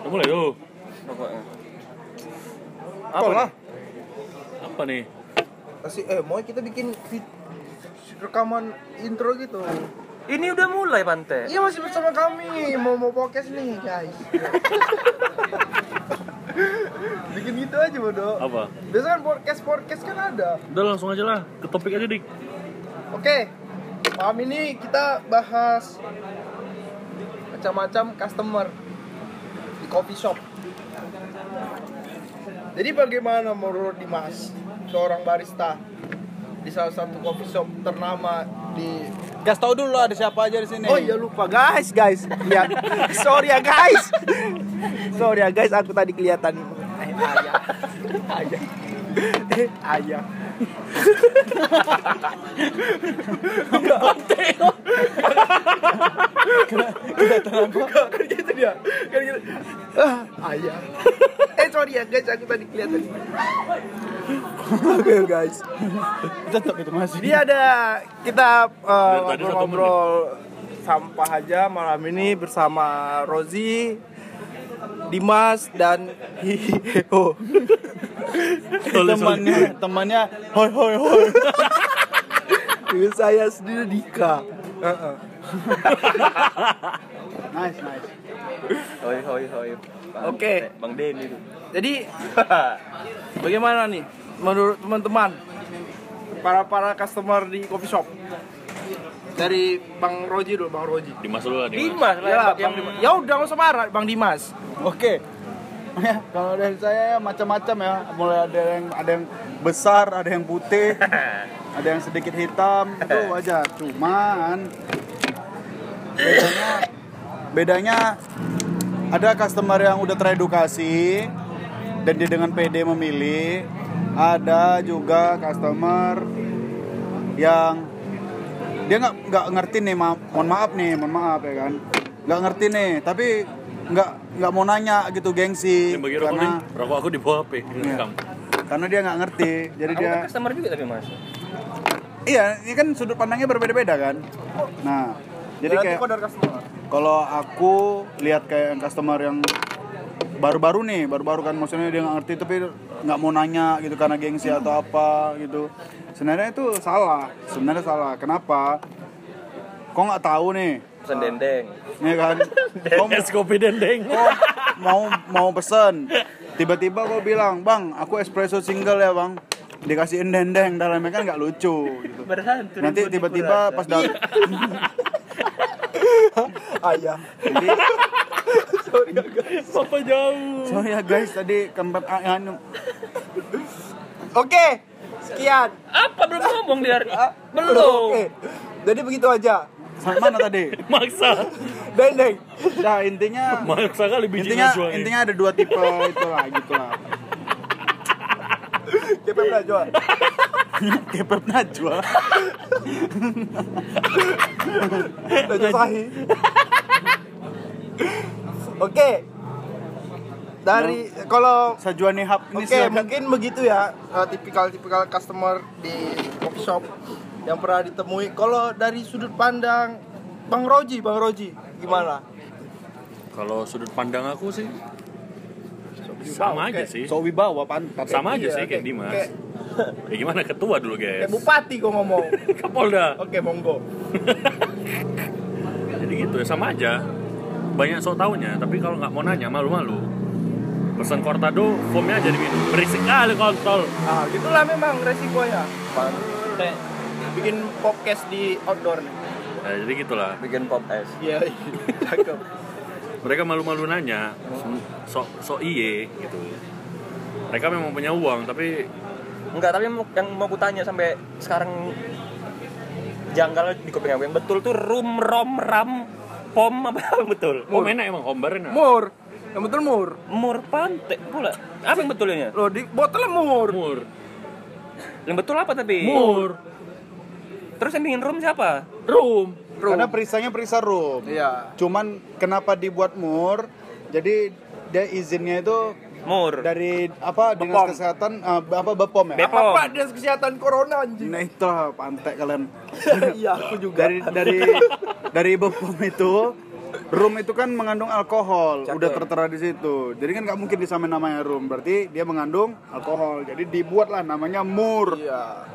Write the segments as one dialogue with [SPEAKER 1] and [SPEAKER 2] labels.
[SPEAKER 1] Udah mulai
[SPEAKER 2] rokoknya.
[SPEAKER 3] Apa lah?
[SPEAKER 1] Apa nih?
[SPEAKER 3] Kasih eh mau kita bikin vid- rekaman intro gitu.
[SPEAKER 2] Ini udah mulai Pante.
[SPEAKER 3] Iya masih bersama kami mau mau podcast nih guys. bikin gitu aja bodoh.
[SPEAKER 1] Apa?
[SPEAKER 3] Biasa kan podcast podcast kan ada.
[SPEAKER 1] Udah langsung aja lah, ke topik aja dik.
[SPEAKER 3] Oke, malam ini kita bahas macam-macam customer coffee shop. Jadi bagaimana menurut Dimas, seorang barista di salah satu coffee shop ternama di
[SPEAKER 4] Gas tau dulu ada siapa aja di sini.
[SPEAKER 3] Oh iya lupa guys, guys. Lihat. Sorry ya guys. Sorry ya guys, aku tadi kelihatan eh, ayah. Ayah. Eh, ayah. Kan gitu dia. Kan. Ah, ayah. Eh sorry ya guys, aku tadi kelihatan. Oke guys.
[SPEAKER 4] Tetap itu masih.
[SPEAKER 3] Ini ada kita uh,
[SPEAKER 1] satu
[SPEAKER 3] ngobrol-ngobrol sampah aja malam ini bersama Rozi, Dimas dan Hiho.
[SPEAKER 4] temannya temannya hoi hoi hoi.
[SPEAKER 3] Saya sendiri Dika. Heeh.
[SPEAKER 4] nice nice.
[SPEAKER 2] Hoi hoi hoi. Bang-
[SPEAKER 3] Oke.
[SPEAKER 2] Bang Denny itu.
[SPEAKER 3] Jadi bagaimana nih menurut teman-teman para para customer di coffee shop? Dari Bang Roji dulu, Bang Roji.
[SPEAKER 1] Dimas dulu lah, Dimas.
[SPEAKER 2] Dimas lah
[SPEAKER 3] Ya, Bang Dimas. Ya udah nggak usah marah, Bang Dimas.
[SPEAKER 4] Oke. Ya, kalau dari saya ya macam-macam ya. Mulai ada yang ada yang besar, ada yang putih, ada yang sedikit hitam, itu wajar. Cuman bedanya bedanya ada customer yang udah teredukasi dan dia dengan PD memilih. Ada juga customer yang dia nggak nggak ngerti nih ma mohon maaf nih mohon maaf ya kan nggak ngerti nih tapi nggak nggak mau nanya gitu gengsi
[SPEAKER 1] bagi rokok
[SPEAKER 4] karena
[SPEAKER 1] rokok aku di bawah HP.
[SPEAKER 4] Iya.
[SPEAKER 1] Rekam.
[SPEAKER 4] karena dia nggak ngerti jadi
[SPEAKER 2] Kamu
[SPEAKER 4] dia
[SPEAKER 2] kan customer juga tapi Mas.
[SPEAKER 4] iya ini kan sudut pandangnya berbeda-beda kan nah jadi
[SPEAKER 3] Berarti
[SPEAKER 4] kayak
[SPEAKER 3] kok dari customer.
[SPEAKER 4] Kalau aku lihat kayak yang customer yang baru-baru nih baru-baru kan maksudnya dia nggak ngerti tapi nggak mau nanya gitu karena gengsi atau apa gitu sebenarnya itu salah sebenarnya salah kenapa kok nggak tahu nih
[SPEAKER 2] Pesan dendeng.
[SPEAKER 4] ya kan kok
[SPEAKER 1] Es kopi dendeng.
[SPEAKER 4] kok mau mau pesen tiba-tiba kok bilang bang aku espresso single ya bang dikasihin dendeng dalamnya kan nggak lucu gitu.
[SPEAKER 2] Berhantu.
[SPEAKER 4] nanti tiba-tiba pas datang
[SPEAKER 3] Ayah.
[SPEAKER 4] jadi
[SPEAKER 1] Apa jauh?
[SPEAKER 4] sorry ya guys tadi keempat ah, anu
[SPEAKER 3] Oke. Sekian.
[SPEAKER 2] Apa belum ngomong dia?
[SPEAKER 3] Ah,
[SPEAKER 2] Belum.
[SPEAKER 3] Oke. Jadi begitu aja.
[SPEAKER 4] sampai mana tadi
[SPEAKER 1] Maksa.
[SPEAKER 3] Dendeng.
[SPEAKER 4] nah intinya
[SPEAKER 1] Maksa kali
[SPEAKER 4] intinya intinya ada dua tipe itu lah gitu lah
[SPEAKER 3] Kita belajar.
[SPEAKER 4] kepep najwa
[SPEAKER 3] Belajar sahih. Oke. Dari kalau
[SPEAKER 4] Sajuani Hub ini
[SPEAKER 3] Oke,
[SPEAKER 4] silakan.
[SPEAKER 3] mungkin begitu ya uh, tipikal-tipikal customer di coffee shop yang pernah ditemui. Kalau dari sudut pandang Bang Roji, Bang Roji, gimana?
[SPEAKER 1] Kalau sudut pandang aku sih sama aja sih.
[SPEAKER 4] so wibawa pantat
[SPEAKER 1] Sama aja
[SPEAKER 3] Iya,
[SPEAKER 1] sih kayak Dimas.
[SPEAKER 3] kayak-
[SPEAKER 1] Ya gimana ketua dulu guys.
[SPEAKER 3] Kayak bupati kok ngomong.
[SPEAKER 1] Kapolda.
[SPEAKER 3] Oke, monggo.
[SPEAKER 1] Jadi gitu ya sama aja. Banyak sok taunya, tapi kalau nggak mau nanya malu-malu. Pesan cortado, foamnya aja diminum. Berisik kali kontol.
[SPEAKER 3] Nah, gitulah memang resikonya. Kayak bikin podcast di outdoor nih.
[SPEAKER 1] Nah, jadi gitulah.
[SPEAKER 2] Bikin pop es.
[SPEAKER 3] Iya, cakep.
[SPEAKER 1] Mereka malu-malu nanya, sok sok iye gitu. Mereka memang punya uang, tapi
[SPEAKER 2] Enggak, tapi yang mau- yang mau kutanya sampai sekarang janggal di kuping aku yang betul tuh rum rom ram pom apa yang betul?
[SPEAKER 1] oh enak emang hombar enak.
[SPEAKER 3] Mur. Yang betul mur.
[SPEAKER 2] Mur pante pula. Apa yang betulnya?
[SPEAKER 3] Loh, di botolnya mur.
[SPEAKER 1] Mur.
[SPEAKER 2] Yang betul apa tapi?
[SPEAKER 1] Mur.
[SPEAKER 2] Terus yang bikin rum siapa?
[SPEAKER 1] Room.
[SPEAKER 4] karena perisanya perisa room
[SPEAKER 3] Iya.
[SPEAKER 4] cuman kenapa dibuat mur jadi dia izinnya itu
[SPEAKER 2] Mur.
[SPEAKER 4] dari apa dinas
[SPEAKER 3] Bepom.
[SPEAKER 4] kesehatan eh, apa bepom ya
[SPEAKER 2] Bepom.
[SPEAKER 3] Apa Pak Dinas Kesehatan Corona anjing?
[SPEAKER 4] nah itu pantek kalian
[SPEAKER 3] Iya, aku juga.
[SPEAKER 4] dari dari dari bepom itu rum itu kan mengandung alkohol,
[SPEAKER 3] Cakep.
[SPEAKER 4] udah tertera di situ. Jadi kan nggak mungkin disamain namanya rum, berarti dia mengandung alkohol. Jadi dibuatlah namanya mur
[SPEAKER 3] Iya.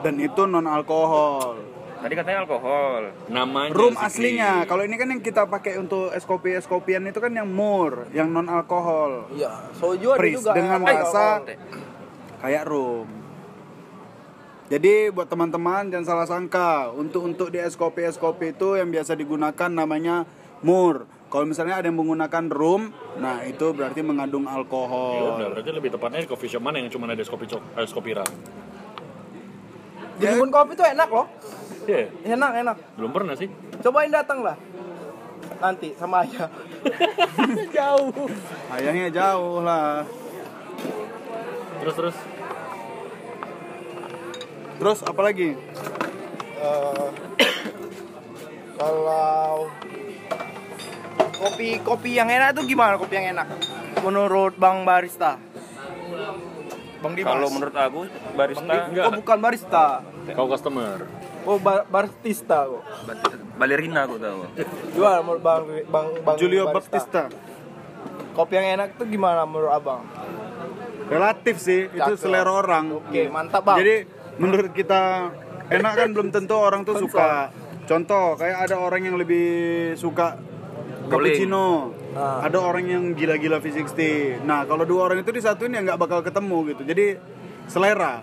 [SPEAKER 4] dan itu non alkohol.
[SPEAKER 2] Tadi katanya alkohol.
[SPEAKER 1] Namanya
[SPEAKER 4] Rum
[SPEAKER 1] Zikri.
[SPEAKER 4] aslinya, kalau ini kan yang kita pakai untuk es kopi es kopian itu kan yang mur, yang non alkohol.
[SPEAKER 3] Iya. Soju ada
[SPEAKER 4] Pris
[SPEAKER 3] juga.
[SPEAKER 4] dengan rasa kayak rum. Jadi buat teman-teman jangan salah sangka untuk untuk di es kopi es kopi itu yang biasa digunakan namanya mur. Kalau misalnya ada yang menggunakan rum, nah itu berarti mengandung
[SPEAKER 1] Ya udah,
[SPEAKER 4] alkohol.
[SPEAKER 1] berarti lebih tepatnya di coffee shop mana yang cuma ada es kopi cok, es kopi ram.
[SPEAKER 3] Di kebun kopi tuh enak loh.
[SPEAKER 1] Iya,
[SPEAKER 3] Enak, enak.
[SPEAKER 1] belum pernah sih.
[SPEAKER 3] Cobain datang lah. Nanti sama ayah. Jauh.
[SPEAKER 4] Ayahnya jauh lah.
[SPEAKER 1] Terus terus.
[SPEAKER 4] Terus apa lagi?
[SPEAKER 3] Eh, kalau kopi kopi yang enak tuh gimana kopi yang enak menurut bang barista bang Dimas
[SPEAKER 2] Kalau menurut aku barista
[SPEAKER 1] Enggak.
[SPEAKER 3] oh bukan barista
[SPEAKER 1] Kau customer.
[SPEAKER 3] oh ba barista kok
[SPEAKER 2] balerina aku tahu.
[SPEAKER 3] gimana menurut bang bang bang
[SPEAKER 4] Julio
[SPEAKER 3] barista?
[SPEAKER 4] Baptista.
[SPEAKER 3] kopi yang enak tuh gimana menurut abang
[SPEAKER 4] Relatif sih, itu
[SPEAKER 3] Cakep.
[SPEAKER 4] selera orang.
[SPEAKER 3] oke mantap bang
[SPEAKER 4] Jadi menurut kita enak kan belum tentu orang tuh suka. Contoh kayak ada orang yang lebih suka cappuccino.
[SPEAKER 3] Ah.
[SPEAKER 4] Ada orang yang gila-gila V60. Nah, kalau dua orang itu disatuin ya nggak bakal ketemu gitu. Jadi selera.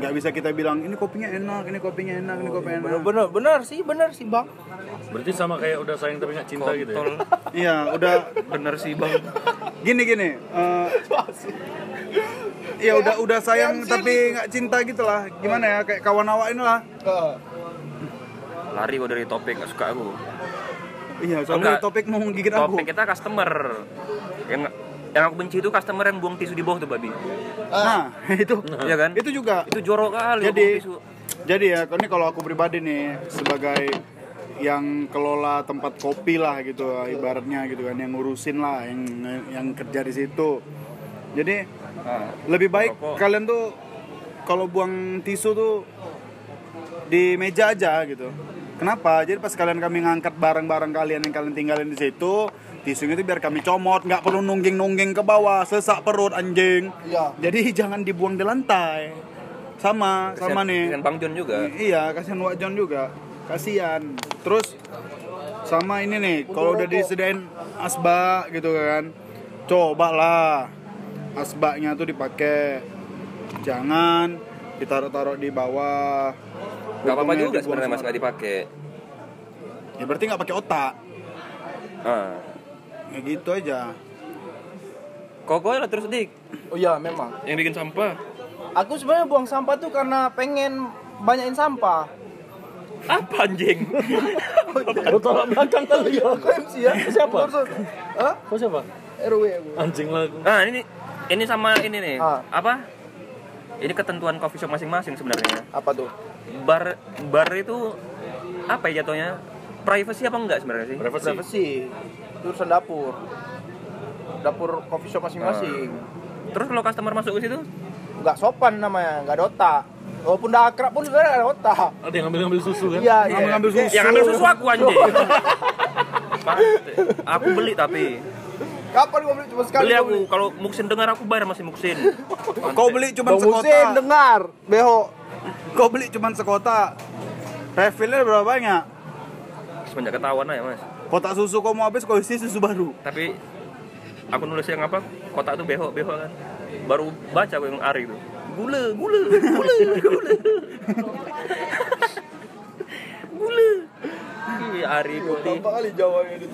[SPEAKER 4] Nggak bisa kita bilang ini kopinya enak, ini kopinya enak, ini kopinya enak.
[SPEAKER 3] bener bener bener sih bener sih bang
[SPEAKER 1] Berarti sama kayak udah sayang tapi nggak cinta gitu ya.
[SPEAKER 2] Kontol.
[SPEAKER 4] Iya, udah
[SPEAKER 2] Bener sih bang.
[SPEAKER 4] gini gini. eh, ya udah udah sayang tapi nggak cinta gitu lah. Gimana ya kayak kawan awak ini lah.
[SPEAKER 2] Lari gua dari topik gak suka aku.
[SPEAKER 4] Iya, soalnya
[SPEAKER 2] Enggak.
[SPEAKER 4] topik mau gigit aku.
[SPEAKER 2] Topik kita customer. Yang yang aku benci itu customer yang buang tisu di bawah tuh babi.
[SPEAKER 4] Nah, itu
[SPEAKER 2] Iya kan?
[SPEAKER 4] itu juga.
[SPEAKER 2] Itu jorok kali
[SPEAKER 4] Jadi
[SPEAKER 2] buang tisu.
[SPEAKER 4] jadi ya, ini kalau aku pribadi nih sebagai yang kelola tempat kopi lah gitu ibaratnya gitu kan yang ngurusin lah yang yang kerja di situ. Jadi
[SPEAKER 2] Ah,
[SPEAKER 4] lebih baik
[SPEAKER 2] Rokok.
[SPEAKER 4] kalian tuh kalau buang tisu tuh di meja aja gitu. Kenapa? Jadi pas kalian kami ngangkat barang-barang kalian yang kalian tinggalin di situ, tisunya itu biar kami comot, nggak perlu nungging-nungging ke bawah, sesak perut anjing.
[SPEAKER 3] Iya.
[SPEAKER 4] Jadi jangan dibuang di lantai. Sama, sama
[SPEAKER 2] kasihan-
[SPEAKER 4] nih.
[SPEAKER 2] kasihan Bang John juga.
[SPEAKER 4] Iya, kasihan Wak John juga. Kasihan. Terus sama ini nih, kalau udah disediain asbak gitu kan. Cobalah asbaknya tuh dipakai. Jangan ditaruh-taruh di bawah.
[SPEAKER 2] Gak apa-apa juga sebenarnya mas nggak dipakai.
[SPEAKER 4] Ya berarti nggak pakai otak.
[SPEAKER 2] Ah.
[SPEAKER 4] Ya gitu aja.
[SPEAKER 2] Koko lah terus dik.
[SPEAKER 3] oh iya memang
[SPEAKER 2] Yang bikin sampah.
[SPEAKER 3] aku sebenarnya buang sampah tuh karena pengen banyakin sampah
[SPEAKER 2] Apa anjing?
[SPEAKER 1] Lu tolak belakang kali ya.
[SPEAKER 3] Kok MC ya?
[SPEAKER 1] Siapa?
[SPEAKER 3] Hah?
[SPEAKER 1] Kau siapa?
[SPEAKER 3] RW aku.
[SPEAKER 1] Anjing lah aku.
[SPEAKER 2] Nah ini ini sama ini nih.
[SPEAKER 3] Ah.
[SPEAKER 2] Apa? Ini ketentuan coffee shop masing-masing sebenarnya.
[SPEAKER 3] Apa tuh?
[SPEAKER 2] Bar bar itu apa ya jatuhnya? Privacy apa enggak sebenarnya sih?
[SPEAKER 1] Privacy.
[SPEAKER 3] Privacy. Itu urusan dapur. Dapur coffee shop masing-masing.
[SPEAKER 2] Terus kalau customer masuk ke situ,
[SPEAKER 3] Nggak sopan namanya, nggak ada otak. Walaupun udah akrab pun sebenarnya nggak ada otak.
[SPEAKER 1] Ada yang ngambil-ngambil susu kan?
[SPEAKER 3] Iya,
[SPEAKER 4] Nggak
[SPEAKER 3] iya.
[SPEAKER 4] mengambil susu.
[SPEAKER 2] yang ambil susu aku anjing. Aku beli tapi
[SPEAKER 3] Kapan gua beli cuma sekali?
[SPEAKER 2] beli aku kalau muksin dengar aku bayar masih muksin.
[SPEAKER 4] Kau beli cuma sekota.
[SPEAKER 3] dengar, beho.
[SPEAKER 4] Kau beli cuma sekota. Refillnya berapa banyak?
[SPEAKER 2] semenjak ketahuan aja mas.
[SPEAKER 4] Kotak susu kau mau habis kau isi susu baru.
[SPEAKER 2] Tapi aku nulis yang apa? Kotak itu beho beho kan. Baru baca aku yang Ari itu. Gula, gula, gula, gula. gula. Ih, Ari putih.
[SPEAKER 3] Berapa kali jawabnya itu?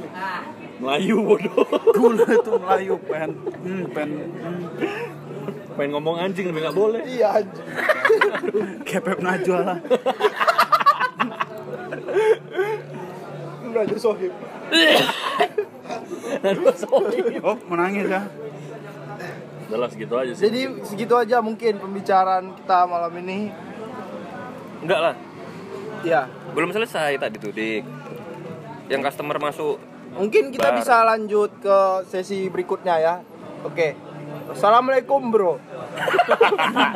[SPEAKER 1] Melayu bodoh.
[SPEAKER 4] Gula itu Melayu pen. Hmm, pen. Hmm.
[SPEAKER 1] Pengen ngomong anjing tapi nggak boleh.
[SPEAKER 3] Iya anjing.
[SPEAKER 4] Kepep Najwa lah.
[SPEAKER 3] Udah aja sohib.
[SPEAKER 4] Oh, menangis ya.
[SPEAKER 1] Udah lah segitu aja sih.
[SPEAKER 3] Jadi segitu aja mungkin pembicaraan kita malam ini.
[SPEAKER 2] Enggak lah.
[SPEAKER 3] Ya,
[SPEAKER 2] Belum selesai tadi tuh, Dik. Yang customer masuk
[SPEAKER 3] mungkin kita
[SPEAKER 2] Bar.
[SPEAKER 3] bisa lanjut ke sesi berikutnya ya. Oke. Assalamualaikum, Bro.